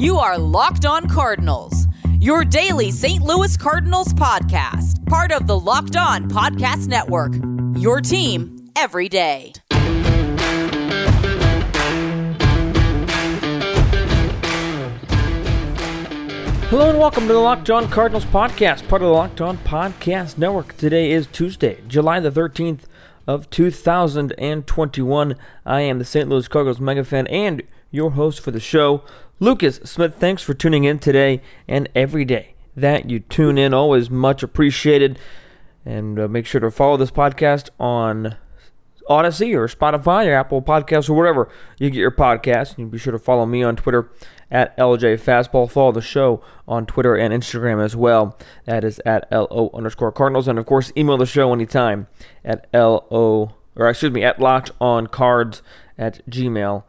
You are Locked On Cardinals, your daily St. Louis Cardinals podcast, part of the Locked On Podcast Network. Your team every day. Hello and welcome to the Locked On Cardinals podcast, part of the Locked On Podcast Network. Today is Tuesday, July the 13th of 2021. I am the St. Louis Cardinals mega fan and your host for the show, Lucas Smith. Thanks for tuning in today and every day that you tune in. Always much appreciated. And uh, make sure to follow this podcast on Odyssey or Spotify or Apple Podcasts or wherever you get your podcasts. And be sure to follow me on Twitter at LJ Fastball. Follow the show on Twitter and Instagram as well. That is at LO underscore Cardinals. And of course, email the show anytime at LO, or excuse me, at locked on cards at gmail.com.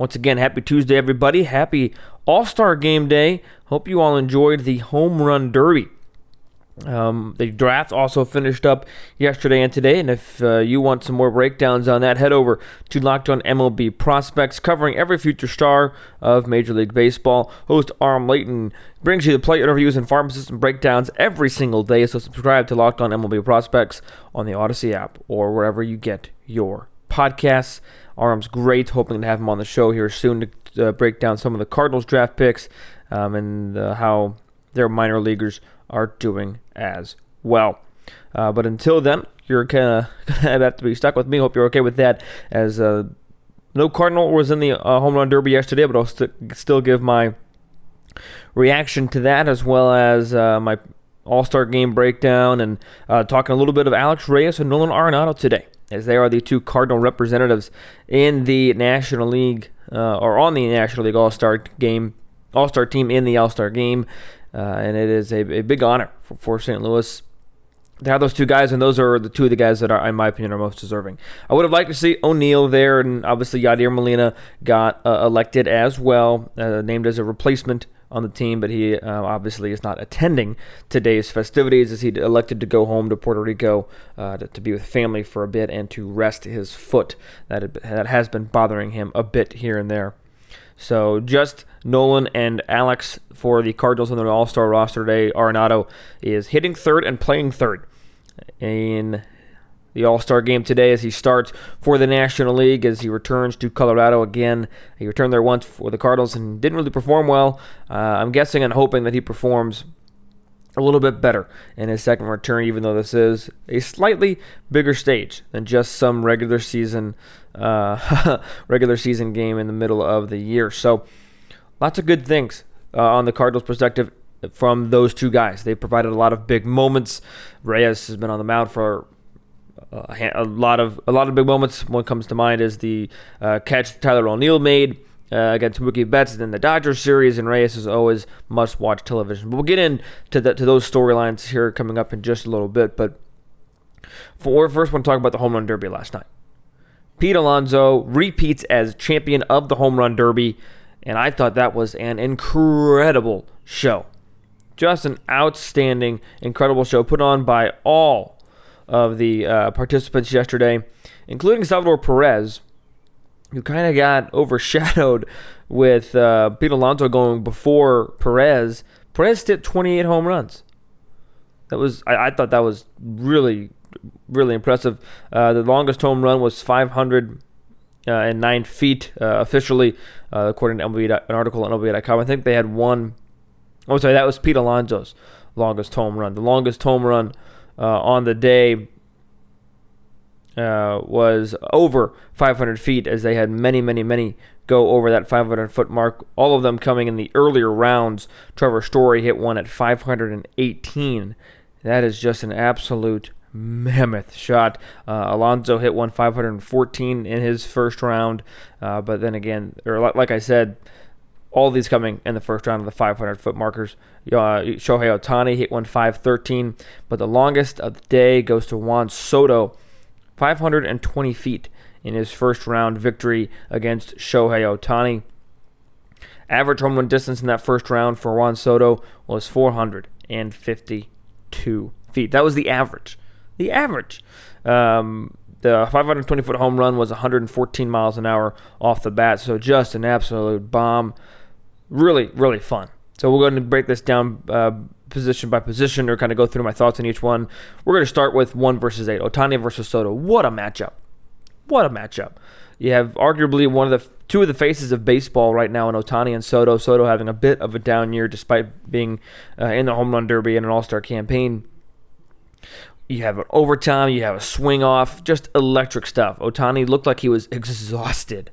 Once again, happy Tuesday, everybody. Happy All Star Game Day. Hope you all enjoyed the Home Run Derby. Um, the draft also finished up yesterday and today, and if uh, you want some more breakdowns on that, head over to Locked On MLB Prospects, covering every future star of Major League Baseball. Host Aram Leighton brings you the play interviews and farm system breakdowns every single day, so subscribe to Locked On MLB Prospects on the Odyssey app or wherever you get your podcasts. Aram's great, hoping to have him on the show here soon to uh, break down some of the Cardinals draft picks um, and uh, how their minor leaguers are doing as well. Uh, but until then, you're of gonna have to be stuck with me. Hope you're okay with that. As uh, no Cardinal was in the uh, home run derby yesterday, but I'll st- still give my reaction to that as well as uh, my All Star game breakdown and talking a little bit of Alex Reyes and Nolan Arenado today, as they are the two Cardinal representatives in the National League uh, or on the National League All Star game, All Star team in the All Star game. Uh, and it is a, a big honor for, for St. Louis to have those two guys, and those are the two of the guys that are, in my opinion, are most deserving. I would have liked to see O'Neill there, and obviously Yadier Molina got uh, elected as well, uh, named as a replacement on the team, but he uh, obviously is not attending today's festivities as he elected to go home to Puerto Rico uh, to, to, be with family for a bit and to rest his foot that, that has been bothering him a bit here and there. So just Nolan and Alex for the Cardinals on their All Star roster today. Arenado is hitting third and playing third in the All Star game today as he starts for the National League as he returns to Colorado again. He returned there once for the Cardinals and didn't really perform well. Uh, I'm guessing and hoping that he performs a little bit better in his second return, even though this is a slightly bigger stage than just some regular season uh, regular season game in the middle of the year. So, lots of good things uh, on the Cardinals' perspective from those two guys. They provided a lot of big moments. Reyes has been on the mound for a, a lot of a lot of big moments. One comes to mind is the uh, catch Tyler O'Neill made uh, against Mookie Betts in the Dodgers series, and Reyes is always must-watch television. But we'll get into the, to those storylines here coming up in just a little bit. But for first, want to talk about the home run derby last night. Pete Alonso repeats as champion of the home run derby, and I thought that was an incredible show. Just an outstanding, incredible show put on by all of the uh, participants yesterday, including Salvador Perez who kind of got overshadowed with uh, Pete Alonso going before Perez. Perez hit 28 home runs. That was I, I thought that was really really impressive. Uh, the longest home run was 509 uh, feet uh, officially, uh, according to MLB, an article on MLB.com. I think they had one. Oh, sorry, that was Pete Alonso's longest home run. The longest home run on the day uh, was over 500 feet, as they had many, many, many go over that 500 foot mark. All of them coming in the earlier rounds. Trevor Story hit one at 518. That is just an absolute mammoth shot. Uh, hit one 514 in his first round, uh, but then again, or like, I said, all these coming in the first round of the 500 foot markers. Uh, Shohei Ohtani hit one 513, but the longest of the day goes to Juan Soto 520 feet in his first round victory against Shohei Ohtani. Average home run distance in that first round for Juan Soto was 452 feet. That was the average. The average. Um, The 520 foot home run was 114 miles an hour off the bat, so just an absolute bomb. Really, really fun. So we're going to break this down uh, position by position or kind of go through my thoughts on each one. We're going to start with one versus eight. Ohtani versus Soto. What a matchup! What a matchup! You have arguably one of the two of the faces of baseball right now in Ohtani and Soto. Soto having a bit of a down year despite being uh, in the home run derby and an All Star campaign. You have an overtime, you have a swing off, just electric stuff. Ohtani looked like he was exhausted.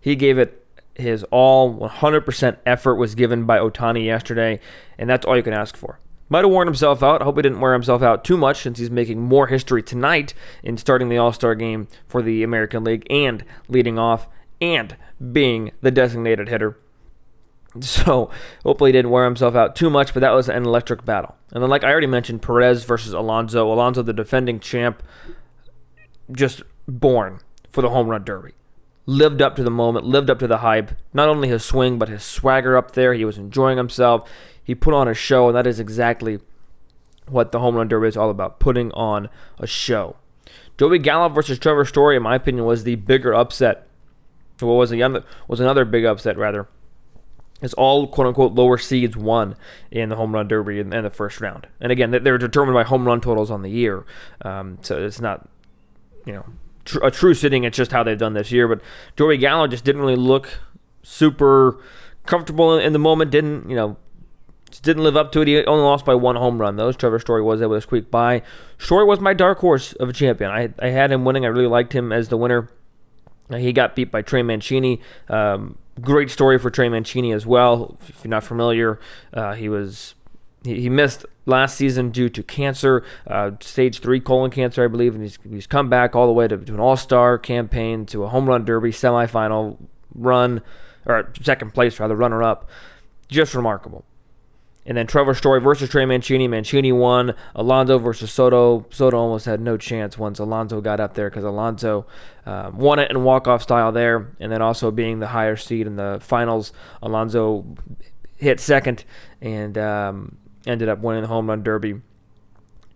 He gave it his all, 100% effort was given by Ohtani yesterday, and that's all you can ask for. Might have worn himself out. I hope he didn't wear himself out too much since he's making more history tonight in starting the All Star game for the American League and leading off and being the designated hitter. So hopefully he didn't wear himself out too much, but that was an electric battle. And then, like I already mentioned, Perez versus Alonso. Alonso, the defending champ, just born for the home run derby. Lived up to the moment, lived up to the hype. Not only his swing, but his swagger up there. He was enjoying himself. He put on a show, and that is exactly what the home run derby is all about putting on a show. Joey Gallo versus Trevor Story, in my opinion, was the bigger upset. What was, a, was another big upset, rather It's all quote unquote lower seeds won in the home run derby in, in the first round. And again, they're determined by home run totals on the year, um, so it's not you know tr- a true sitting. It's just how they've done this year. But Joey Gallo just didn't really look super comfortable in, in the moment. Didn't you know? Didn't live up to it. He only lost by one home run. Those Trevor Story was able to squeak by. Story was my dark horse of a champion. I, I had him winning. I really liked him as the winner. He got beat by Trey Mancini. Um, great story for Trey Mancini as well. If you're not familiar, uh, he was he, missed last season due to cancer, uh, stage three colon cancer, I believe, and he's, he's come back all the way to, to an All Star campaign, to a home run derby semifinal run, or second place rather, runner up. Just remarkable. And then Trevor Story versus Trey Mancini. Mancini won. Alonso versus Soto. Soto almost had no chance once Alonso got up there because Alonso uh, won it in walk-off style there. And then also being the higher seed in the finals, Alonso hit second and um, ended up winning the home run derby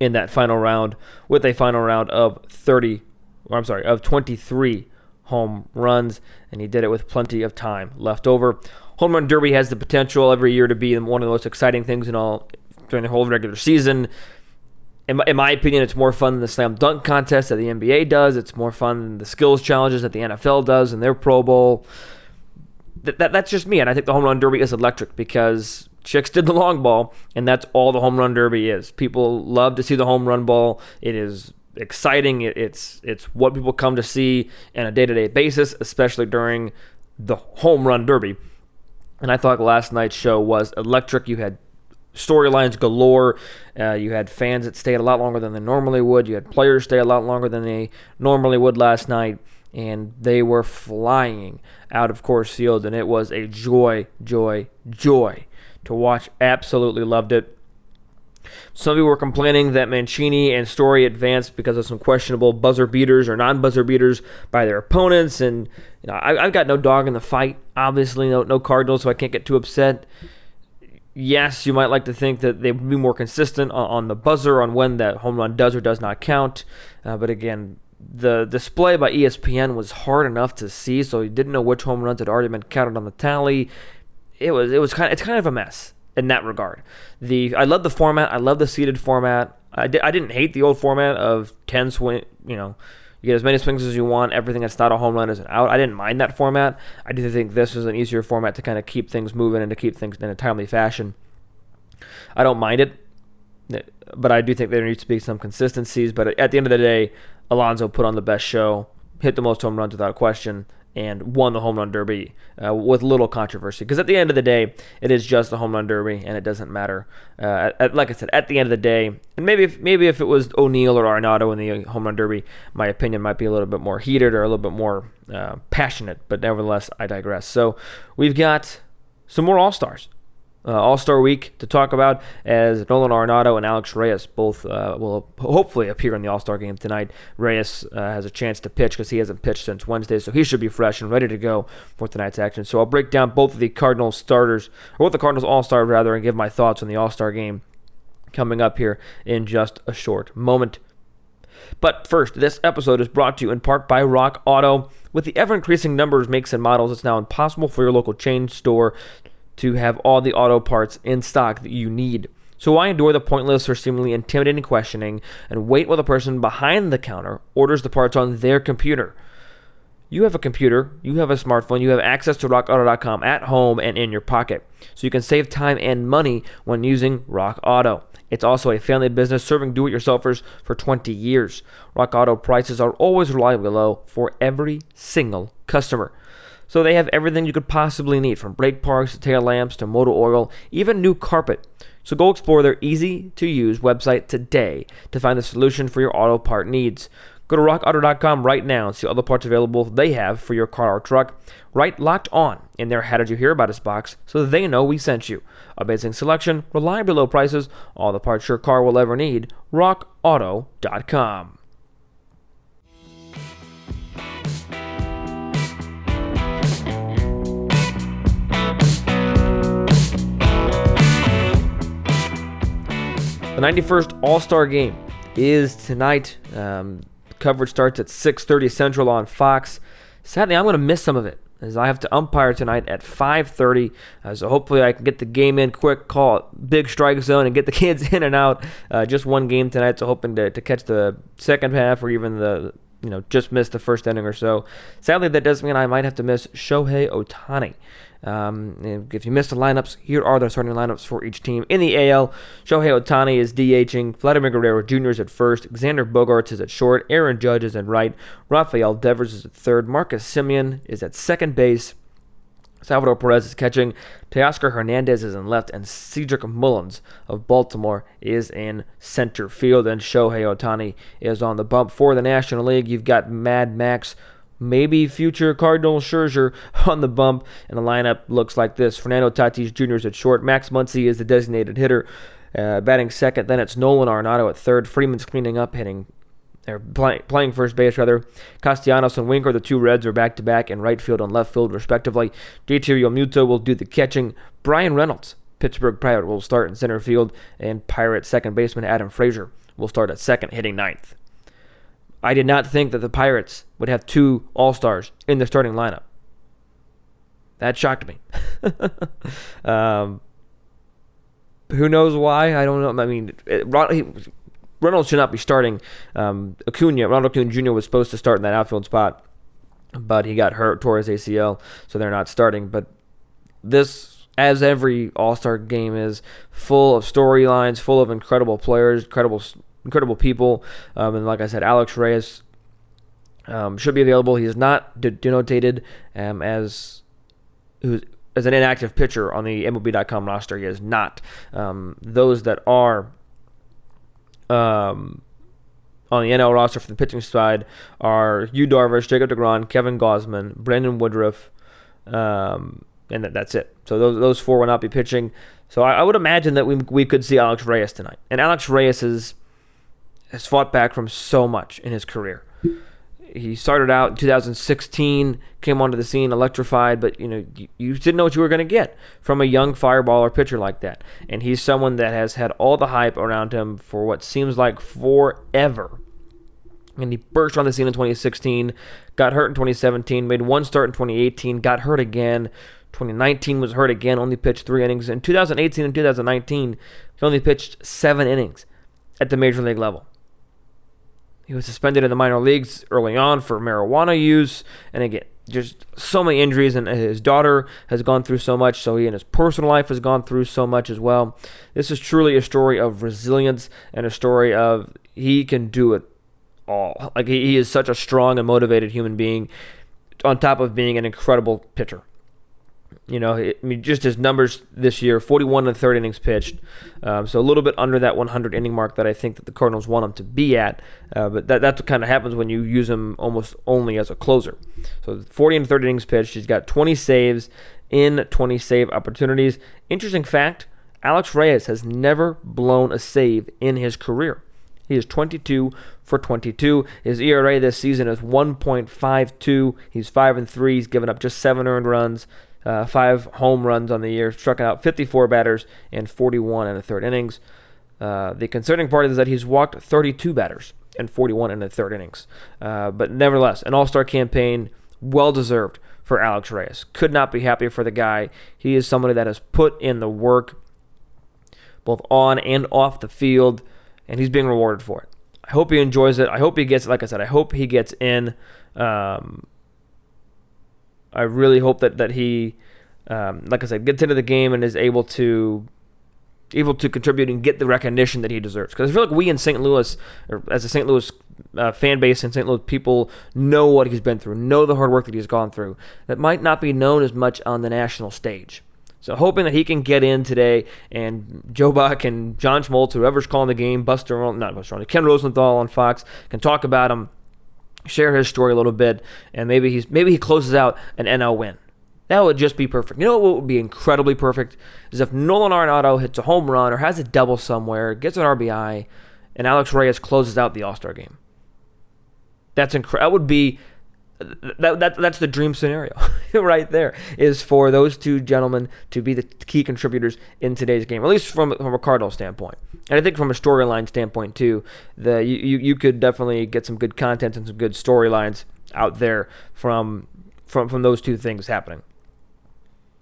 in that final round with a final round of 30, or I'm sorry, of 23 home runs. And he did it with plenty of time left over. Home Run Derby has the potential every year to be one of the most exciting things in all during the whole regular season. In my, in my opinion, it's more fun than the slam dunk contest that the NBA does. It's more fun than the skills challenges that the NFL does in their Pro Bowl. That, that, that's just me, and I think the home run derby is electric because chicks did the long ball, and that's all the home run derby is. People love to see the home run ball. It is exciting. It, it's it's what people come to see on a day to day basis, especially during the home run derby. And I thought last night's show was electric. You had storylines galore. Uh, you had fans that stayed a lot longer than they normally would. You had players stay a lot longer than they normally would last night. And they were flying out of Coors Field. And it was a joy, joy, joy to watch. Absolutely loved it. Some people were complaining that Mancini and Story advanced because of some questionable buzzer beaters or non-buzzer beaters by their opponents, and you know I, have got no dog in the fight. Obviously, no no Cardinals, so I can't get too upset. Yes, you might like to think that they would be more consistent on, on, the buzzer on when that home run does or does not count, uh, but again, the display by ESPN was hard enough to see, so you didn't know which home runs had already been counted on the tally. It was it was kind of, it's kind of a mess in that regard. The I love the format. I love the seated format. I, di- I didn't hate the old format of 10 swing, you know, you get as many swings as you want. Everything that's not a home run is an out. I didn't mind that format. I do think this is an easier format to kind of keep things moving and to keep things in a timely fashion. I don't mind it, but I do think there needs to be some consistencies. But at the end of the day, Alonso put on the best show, hit the most home runs without question and won the home run derby uh, with little controversy. Because at the end of the day, it is just the home run derby, and it doesn't matter. Uh, at, like I said, at the end of the day, and maybe if, maybe if it was O'Neill or Arenado in the home run derby, my opinion might be a little bit more heated or a little bit more uh, passionate. But nevertheless, I digress. So we've got some more All Stars uh, All Star Week to talk about as Nolan Arenado and Alex Reyes both uh, will hopefully appear in the All Star game tonight. Reyes uh, has a chance to pitch because he hasn't pitched since Wednesday, so he should be fresh and ready to go for tonight's action. So I'll break down both of the Cardinals starters, or both the Cardinals All Stars rather, and give my thoughts on the All Star game coming up here in just a short moment. But first, this episode is brought to you in part by Rock Auto. With the ever increasing numbers makes and models, it's now impossible for your local chain store to have all the auto parts in stock that you need. So why endure the pointless or seemingly intimidating questioning and wait while the person behind the counter orders the parts on their computer? You have a computer, you have a smartphone, you have access to rockauto.com at home and in your pocket. So you can save time and money when using Rock Auto. It's also a family business serving do it yourselfers for 20 years. Rock Auto prices are always reliably low for every single customer. So they have everything you could possibly need from brake parts to tail lamps to motor oil, even new carpet. So go explore their easy to use website today to find the solution for your auto part needs. Go to rockauto.com right now and see all the parts available they have for your car or truck. Write locked on in their How Did You Hear About Us box so they know we sent you. Amazing selection, reliably low prices, all the parts your car will ever need. RockAuto.com. The 91st All Star Game is tonight. Um, coverage starts at 6:30 Central on Fox. Sadly, I'm going to miss some of it as I have to umpire tonight at 5:30. Uh, so hopefully, I can get the game in quick, call big strike zone, and get the kids in and out. Uh, just one game tonight, so hoping to, to catch the second half or even the you know just missed the first inning or so. Sadly, that does mean I might have to miss Shohei Ohtani. Um, if you missed the lineups, here are the starting lineups for each team. In the AL, Shohei Ohtani is DHing, Vladimir Guerrero Jr. is at first, Xander Bogaerts is at short, Aaron Judge is at right, Rafael Devers is at third, Marcus Semien is at second base, Salvador Perez is catching, Teoscar Hernandez is in left, and Cedric Mullins of Baltimore is in center field. And Shohei Ohtani is on the bump for the National League. You've got Mad Max maybe future Cardinal Scherzer on the bump, and the lineup looks like this. Fernando Tatis Jr. is at short. Max Muncy is the designated hitter, uh, batting second. Then it's Nolan Arenado at third. Freeman's cleaning up, hitting. They're play, playing first base, rather. Castellanos and Winker, the two Reds, are back to back in right field and left field, respectively. JT Realmuto will do the catching. Bryan Reynolds, Pittsburgh Pirate, will start in center field, and Pirate second baseman Adam Frazier will start at second, hitting ninth. I did not think that the Pirates would have two All Stars in the starting lineup. That shocked me. um, who knows why? I don't know. I mean, he, Reynolds should not be starting. Um, Acuna, Ronald Acuna Jr. was supposed to start in that outfield spot, but he got hurt, tore his ACL, so they're not starting. But this, as every All Star game is, full of storylines, full of incredible players, incredible incredible people. Um, and like I said, Alex Reyes um, should be available. He is not de- denotated um, as as an inactive pitcher on the MLB.com roster. He is not. Um, those that are um, on the NL roster for the pitching side are Yu Darvish, Jacob DeGrom, Kevin Gausman, Brandon Woodruff, um, and that, that's it. So those those four will not be pitching. So I, I, would imagine that we we could see Alex Reyes tonight. And Alex Reyes is has fought back from so much in his career. He started out in 2016, came onto the scene electrified, but you know you, you didn't know what you were going to get from a young fireballer pitcher like that. And he's someone that has had all the hype around him for what seems like forever. And he burst on the scene in 2016, got hurt in 2017, made one start in 2018, got hurt again. 2019 was hurt again, only pitched three innings. In 2018 and 2019, he only pitched seven innings at the major league level. He was suspended in the minor leagues early on for marijuana use, and again, just so many injuries. And his daughter has gone through so much, so he in his personal life has gone through so much as well. This is truly a story of resilience and a story of he can do it all. Like he, he is such a strong and motivated human being, on top of being an incredible pitcher. You know, I mean, just his numbers this year: 41 and third innings pitched, um, so a little bit under that 100 inning mark that I think that the Cardinals want him to be at. Uh, but that that's what kind of happens when you use him almost only as a closer. So 40 and third innings pitched. He's got 20 saves in 20 save opportunities. Interesting fact: Alex Reyes has never blown a save in his career. He is 22 for 22. His ERA this season is 1.52. He's 5 and 3. He's given up just 7 earned runs, uh, five home runs on the year, struck out 54 batters and 41 in the third innings. Uh, the concerning part is that he's walked 32 batters and 41 in the third innings. Uh, but nevertheless, an All Star campaign, well deserved for Alex Reyes. Could not be happier for the guy. He is somebody that has put in the work, both on and off the field, and he's being rewarded for it. I hope he enjoys it. I hope he gets, like I said, I hope he gets in. Um, I really hope that that he, um, like I said, gets into the game and is able to able to contribute and get the recognition that he deserves. Because I feel like we in St. Louis, or as a St. Louis uh, fan base and St. Louis people, know what he's been through, know the hard work that he's gone through. That might not be known as much on the national stage. So hoping that he can get in today, and Joe Buck and John Smoltz, whoever's calling the game, Buster, not Buster, Ken Rosenthal on Fox can talk about him, share his story a little bit, and maybe he's maybe he closes out an NL win. That would just be perfect. You know what would be incredibly perfect is if Nolan Arenado hits a home run or has a double somewhere, gets an RBI, and Alex Reyes closes out the All Star game. That's incredible. That would be that, that that's the dream scenario right there is for those two gentlemen to be the key contributors in today's game at least from, from a cardinal standpoint and i think from a storyline standpoint too the you, you could definitely get some good content and some good storylines out there from from from those two things happening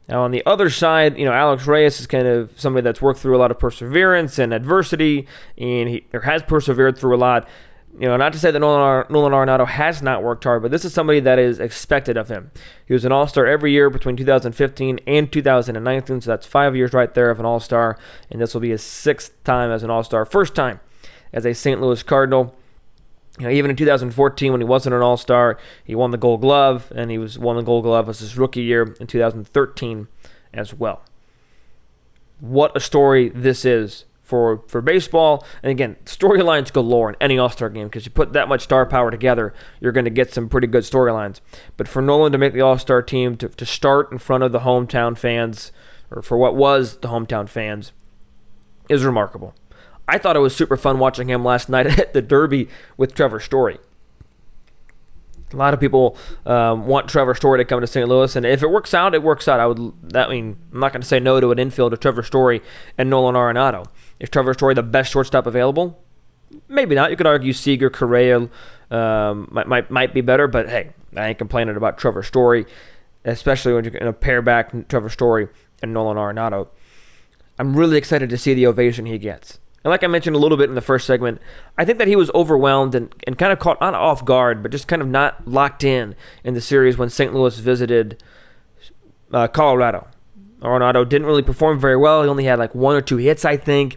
now, on the other side, you know, Alex Reyes is kind of somebody that's worked through a lot of perseverance and adversity, and he has persevered through a lot. You know, not to say that Nolan, Nolan Arenado has not worked hard, but this is somebody that is expected of him. He was an All Star every year between 2015 and 2019, so that's five years right there of an All Star, and this will be his sixth time as an All Star, first time as a St. Louis Cardinal. You know, even in 2014, when he wasn't an All Star, he won the Gold Glove, and he was won the Gold Glove as his rookie year in 2013 as well. What a story this is for for baseball, and again, storylines galore in any All Star game because you put that much star power together, you're going to get some pretty good storylines. But for Nolan to make the All Star team to, to start in front of the hometown fans, or for what was the hometown fans, is remarkable. I thought it was super fun watching him last night at the Derby with Trevor Story. A lot of people um, want Trevor Story to come to St. Louis, and if it works out, it works out. I would. That mean, I'm not going to say no to an infield of Trevor Story and Nolan Arenado. Is Trevor Story the best shortstop available? Maybe not. You could argue Seager, Correa um, might, might might be better, but hey, I ain't complaining about Trevor Story, especially when you're going to pair back Trevor Story and Nolan Arenado. I'm really excited to see the ovation he gets. And like I mentioned a little bit in the first segment, I think that he was overwhelmed and, and kind of caught not off guard, but just kind of not locked in in the series when St. Louis visited uh, Colorado. Arenado didn't really perform very well. He only had like one or two hits, I think.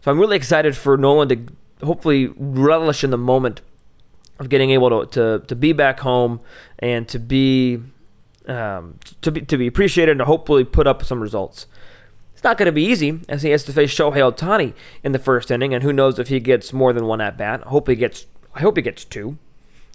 So I'm really excited for Nolan to hopefully relish in the moment of getting able to, to, to be back home and to be um, to be to be appreciated and to hopefully put up some results. Not going to be easy as he has to face Shohei Ohtani in the first inning, and who knows if he gets more than one at bat. I hope he gets. I hope he gets two.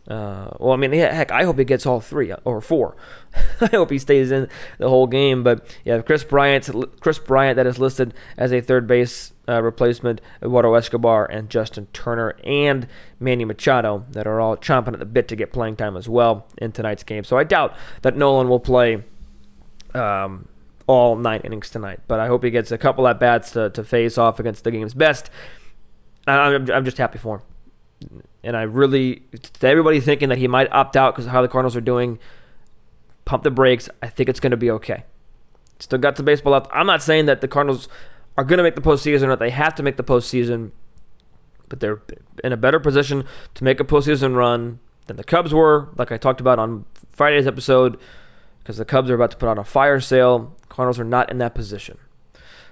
Uh, well, I mean, heck, I hope he gets all three uh, or four. I hope he stays in the whole game. But yeah, Chris Bryant, Kris Bryant, that is listed as a third base uh, replacement. Eduardo Escobar and Justin Turner and Manny Machado that are all chomping at the bit to get playing time as well in tonight's game. So I doubt that Nolan will play um, all nine innings tonight. But I hope he gets a couple at bats to, to face off against the game's best. I'm, I'm just happy for him. And I really, to everybody thinking that he might opt out because of how the Cardinals are doing, pump the brakes. I think it's going to be okay. Still got some baseball left. I'm not saying that the Cardinals are going to make the postseason or that they have to make the postseason, but they're in a better position to make a postseason run than the Cubs were, like I talked about on Friday's episode, because the Cubs are about to put on a fire sale. Cardinals are not in that position.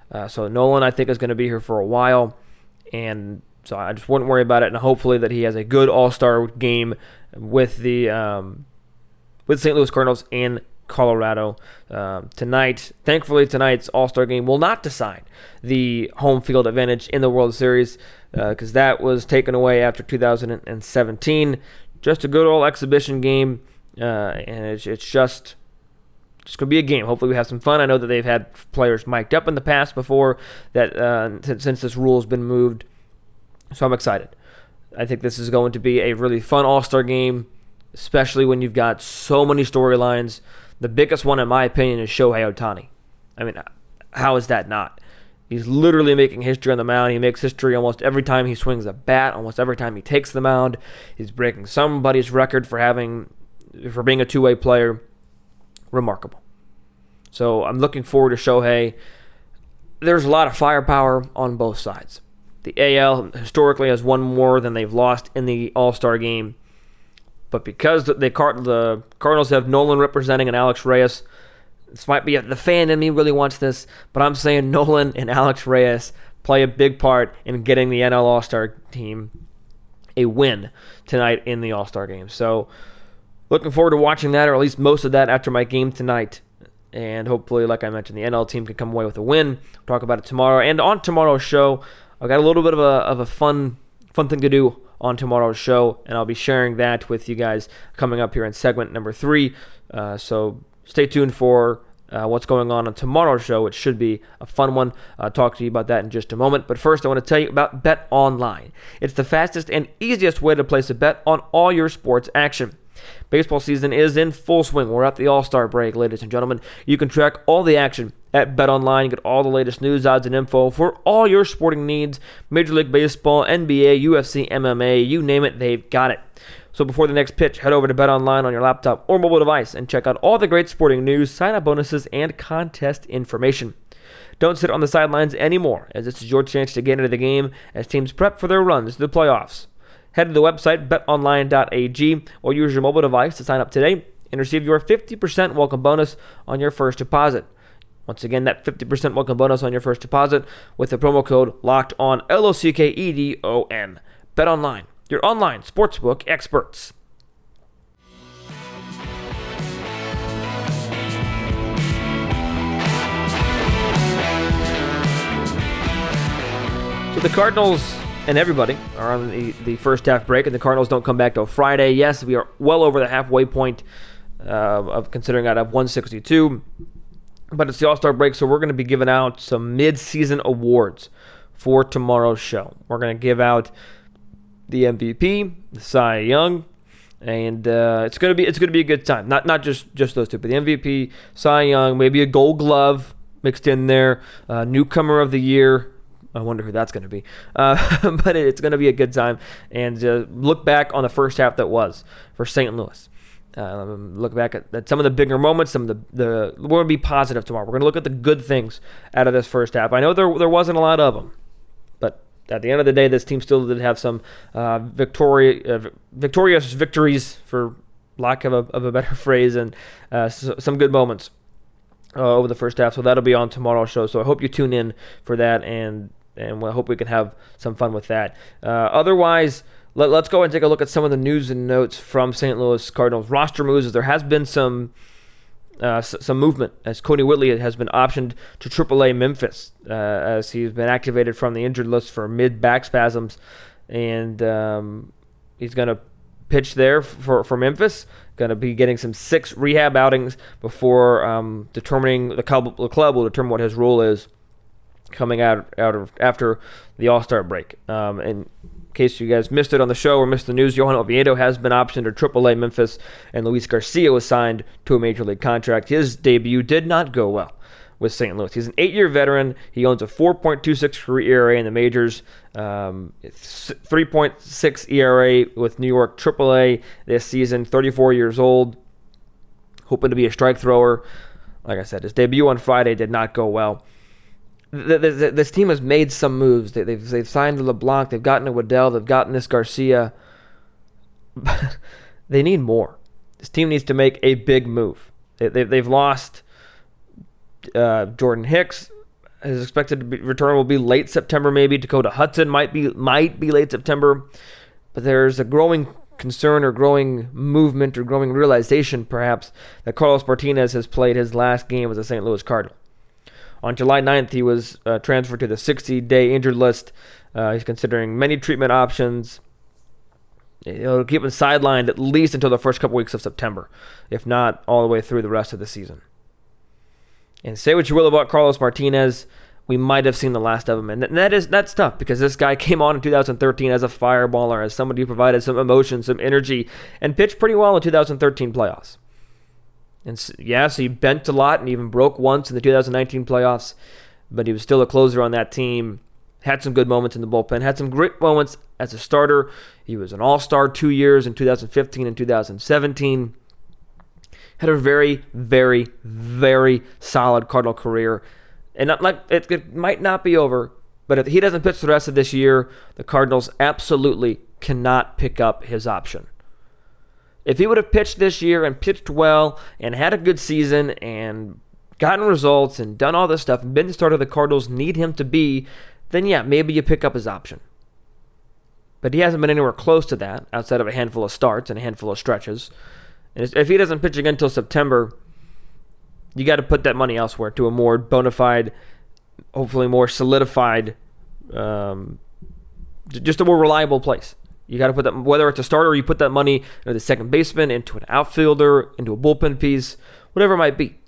Uh, so Nolan, I think, is going to be here for a while, and so I just wouldn't worry about it. And hopefully that he has a good All Star game with the um, with St. Louis Cardinals in Colorado um, tonight. Thankfully, tonight's All Star game will not decide the home field advantage in the World Series because uh, that was taken away after 2017. Just a good old exhibition game, uh, and it's, it's just it's going to be a game. Hopefully, we have some fun. I know that they've had players mic'd up in the past before that uh, since this rule has been moved. So I'm excited. I think this is going to be a really fun All Star game, especially when you've got so many storylines. The biggest one, in my opinion, is Shohei Ohtani. I mean, how is that not? He's literally making history on the mound. He makes history almost every time he swings a bat, almost every time he takes the mound. He's breaking somebody's record for having for being a two-way player. Remarkable. So I'm looking forward to Shohei. There's a lot of firepower on both sides. The AL historically has won more than they've lost in the All Star game. But because the, the Cardinals have Nolan representing and Alex Reyes, this might be the fan in me really wants this, but I'm saying Nolan and Alex Reyes play a big part in getting the NL All Star team a win tonight in the All Star game. So, looking forward to watching that, or at least most of that, after my game tonight. And hopefully, like I mentioned, the NL team can come away with a win. We'll talk about it tomorrow. And on tomorrow's show, I've got a little bit of a, of a fun fun thing to do on tomorrow's show, and I'll be sharing that with you guys coming up here in segment number three. Uh, so stay tuned for uh, what's going on on tomorrow's show. It should be a fun one. I'll talk to you about that in just a moment. But first, I want to tell you about Bet Online. It's the fastest and easiest way to place a bet on all your sports action. Baseball season is in full swing. We're at the All Star break, ladies and gentlemen. You can track all the action at Bet Online. Get all the latest news, odds, and info for all your sporting needs Major League Baseball, NBA, UFC, MMA, you name it, they've got it. So before the next pitch, head over to Bet Online on your laptop or mobile device and check out all the great sporting news, sign up bonuses, and contest information. Don't sit on the sidelines anymore, as this is your chance to get into the game as teams prep for their runs to the playoffs. Head to the website betonline.ag or use your mobile device to sign up today and receive your 50% welcome bonus on your first deposit. Once again, that 50% welcome bonus on your first deposit with the promo code locked on L O C K E D O N. Bet online, your online sportsbook experts. So the Cardinals and everybody are on the, the first half break, and the Cardinals don't come back till Friday. Yes, we are well over the halfway point uh, of considering out of 162, but it's the All Star break, so we're going to be giving out some mid season awards for tomorrow's show. We're going to give out the MVP, the Cy Young, and uh, it's gonna be it's gonna be a good time. Not not just just those two, but the MVP, Cy Young, maybe a Gold Glove mixed in there, uh, newcomer of the year. I wonder who that's going to be. Uh, but it's going to be a good time. And uh, look back on the first half that was for St. Louis. Um, look back at, at, some of the bigger moments. Some of the, the we're going to be positive tomorrow. We're going to look at the good things out of this first half. I know there there wasn't a lot of them, but at the end of the day, this team still did have some uh, uh, victorious victories, for lack of a, of a better phrase, and uh, so, some good moments uh, over the first half. So that'll be on tomorrow's show. So I hope you tune in for that, and and I hope we can have some fun with that. Uh, otherwise, let, us go and take a look at some of the news and notes from St. Louis Cardinals roster moves. There has been some uh, s- some movement as Kodi Whitley has been optioned to AAA Memphis uh, as he's been activated from the injured list for mid back spasms, and um, he's going to pitch there for, for Memphis. Going to be getting some six rehab outings before um, determining the club, the club will determine what his role is coming out out of after the All Star break. Um, in case you guys missed it on the show or missed the news, Johan Oviedo has been optioned to AAA Memphis, and Luis Garcia was signed to a major league contract. His debut did not go well with St. Louis. He's an eight-year veteran. He owns a 4.26 career ERA in the majors, um, 3.6 ERA with New York AAA this season. 34 years old, hoping to be a strike thrower. Like I said, his debut on Friday did not go well this team has made some moves. They, have they've signed LeBlanc. They've gotten a Waddell. They've gotten this Garcia. they need more. This team needs to make a big move. They, they, they've lost uh, Jordan Hicks. Is expected to be, return will be late September. Maybe Dakota Hudson might be might be late September. But there's a growing concern or growing movement or growing realization, perhaps, that Carlos Martinez has played his last game as a St. Louis Cardinal. On July 9th, he was uh, transferred to the 60 day injured list. Uh, he's considering many treatment options. It'll keep him sidelined at least until the first couple weeks of September, if not all the way through the rest of the season. And say what you will about Carlos Martinez, we might have seen the last of him, and that is that's tough because this guy came on in 2013 as a fireballer, as somebody who provided some emotion, some energy, and pitched pretty well in 2013 playoffs. And yes, he bent a lot and even broke once in the 2019 playoffs. but he was still a closer on that team. Had some good moments in the bullpen, had some great moments as a starter. He was an all star two years in 2015 and 2017. Had a very, very, very solid Cardinal career. And not like it, it might not be over, but if he doesn't pitch the rest of this year, the Cardinals absolutely cannot pick up his option. If he would have pitched this year and pitched well and had a good season and gotten results and done all this stuff and been the starter the Cardinals need him to be, then yeah, maybe you pick up his option. But he hasn't been anywhere close to that outside of a handful of starts and a handful of stretches. And if he doesn't pitch again until September, you got to put that money elsewhere to a more bona fide, hopefully more solidified, um, just a more reliable place. You got to put that, whether it's a starter you put that money into the second baseman, into an outfielder, into a bullpen piece, whatever it might be.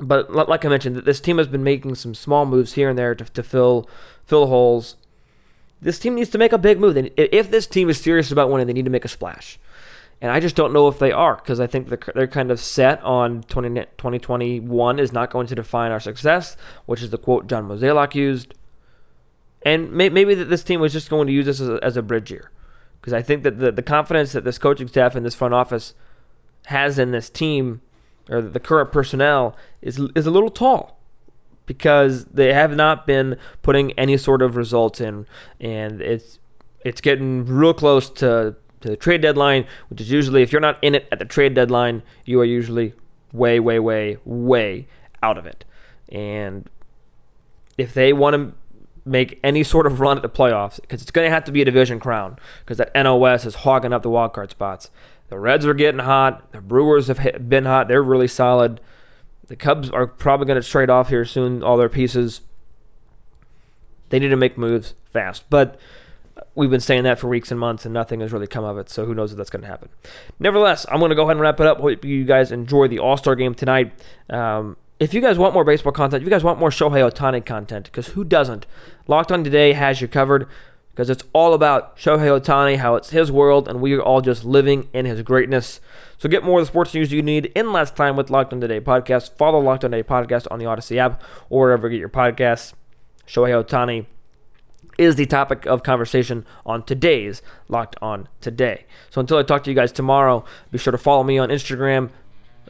But like I mentioned, this team has been making some small moves here and there to, to fill fill holes. This team needs to make a big move. If this team is serious about winning, they need to make a splash. And I just don't know if they are because I think they're, they're kind of set on 20, 2021 is not going to define our success, which is the quote John Mozeliak used. And may, maybe that this team was just going to use this as a, as a bridge year because I think that the, the confidence that this coaching staff and this front office has in this team or the current personnel is is a little tall because they have not been putting any sort of results in, and it's it's getting real close to, to the trade deadline, which is usually if you're not in it at the trade deadline, you are usually way, way, way, way out of it. And if they want to make any sort of run at the playoffs because it's going to have to be a division crown because that NL West is hogging up the wild card spots. The Reds are getting hot. The Brewers have been hot. They're really solid. The Cubs are probably going to trade off here soon, all their pieces. They need to make moves fast. But we've been saying that for weeks and months, and nothing has really come of it. So who knows if that's going to happen. Nevertheless, I'm going to go ahead and wrap it up. Hope you guys enjoy the All Star game tonight. Um, if you guys want more baseball content, if you guys want more Shohei Ohtani content, because who doesn't? Locked On Today has you covered because it's all about Shohei Ohtani, how it's his world, and we are all just living in his greatness. So get more of the sports news you need in less time with Locked On Today podcast. Follow Locked On Today podcast on the Odyssey app or wherever you get your podcasts. Shohei Ohtani is the topic of conversation on today's Locked On Today. So until I talk to you guys tomorrow, be sure to follow me on Instagram,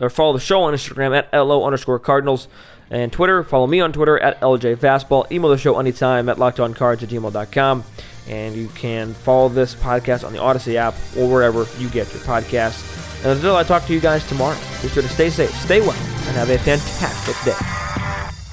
or follow the show on Instagram at LO underscore Cardinals. And Twitter, follow me on Twitter at LJ Fastball. Email the show anytime at lockedoncards at gmail.com. And you can follow this podcast on the Odyssey app or wherever you get your podcasts. And until I talk to you guys tomorrow, be sure to stay safe, stay well, and have a fantastic day.